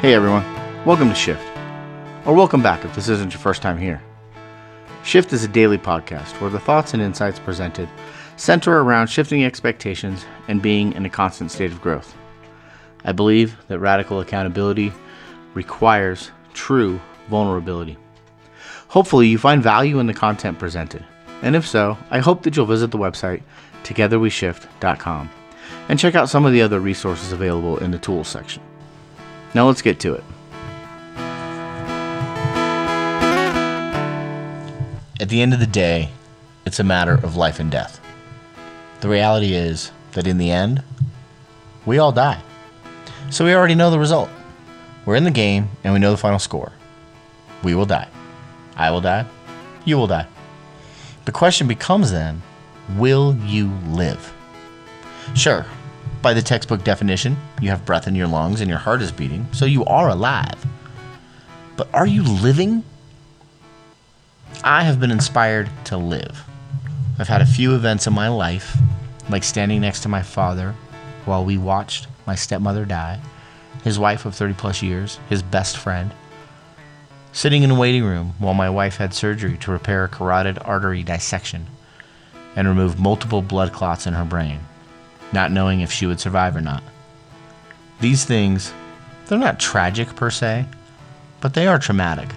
Hey everyone, welcome to Shift. Or welcome back if this isn't your first time here. Shift is a daily podcast where the thoughts and insights presented center around shifting expectations and being in a constant state of growth. I believe that radical accountability requires true vulnerability. Hopefully, you find value in the content presented, and if so, I hope that you'll visit the website togetherweshift.com and check out some of the other resources available in the tools section. Now let's get to it. At the end of the day, it's a matter of life and death. The reality is that in the end, we all die. So we already know the result. We're in the game and we know the final score. We will die. I will die. You will die. The question becomes then will you live? Sure, by the textbook definition, you have breath in your lungs and your heart is beating, so you are alive. But are you living? I have been inspired to live. I've had a few events in my life, like standing next to my father while we watched my stepmother die, his wife of 30 plus years, his best friend, sitting in a waiting room while my wife had surgery to repair a carotid artery dissection and remove multiple blood clots in her brain not knowing if she would survive or not. These things, they're not tragic per se, but they are traumatic.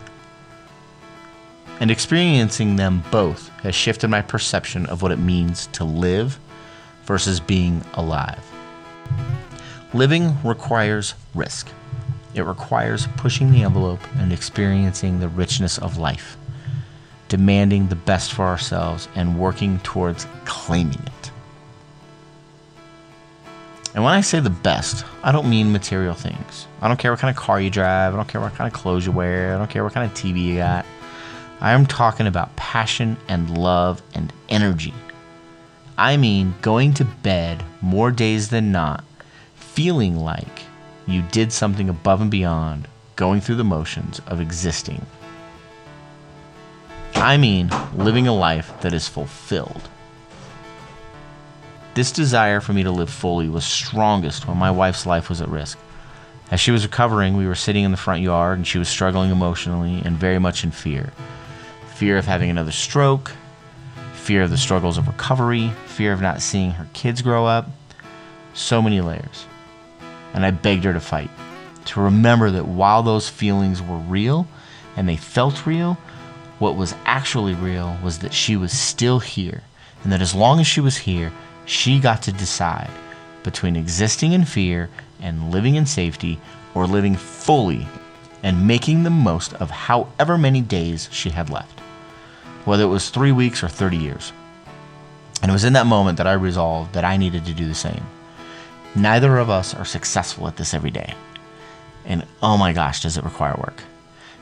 And experiencing them both has shifted my perception of what it means to live versus being alive. Living requires risk. It requires pushing the envelope and experiencing the richness of life, demanding the best for ourselves and working towards claiming it. And when I say the best, I don't mean material things. I don't care what kind of car you drive. I don't care what kind of clothes you wear. I don't care what kind of TV you got. I am talking about passion and love and energy. I mean going to bed more days than not, feeling like you did something above and beyond going through the motions of existing. I mean living a life that is fulfilled. This desire for me to live fully was strongest when my wife's life was at risk. As she was recovering, we were sitting in the front yard and she was struggling emotionally and very much in fear fear of having another stroke, fear of the struggles of recovery, fear of not seeing her kids grow up. So many layers. And I begged her to fight, to remember that while those feelings were real and they felt real, what was actually real was that she was still here, and that as long as she was here, she got to decide between existing in fear and living in safety or living fully and making the most of however many days she had left, whether it was three weeks or 30 years. And it was in that moment that I resolved that I needed to do the same. Neither of us are successful at this every day. And oh my gosh, does it require work.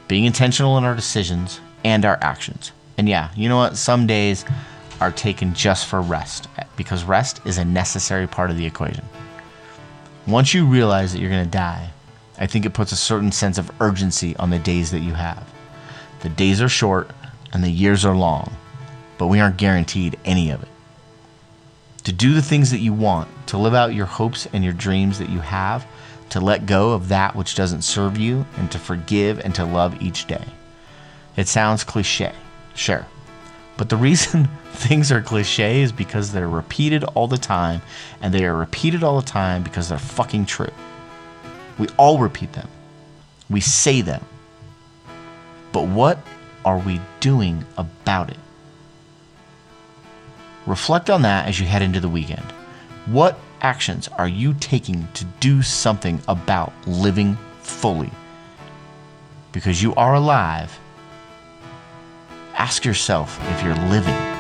Being intentional in our decisions and our actions. And yeah, you know what? Some days are taken just for rest because rest is a necessary part of the equation. Once you realize that you're going to die, I think it puts a certain sense of urgency on the days that you have. The days are short and the years are long, but we aren't guaranteed any of it. To do the things that you want, to live out your hopes and your dreams that you have, to let go of that which doesn't serve you, and to forgive and to love each day. It sounds cliche, sure, but the reason things are cliche is because they're repeated all the time, and they are repeated all the time because they're fucking true. We all repeat them, we say them. But what are we doing about it? Reflect on that as you head into the weekend. What actions are you taking to do something about living fully? Because you are alive ask yourself if you're living.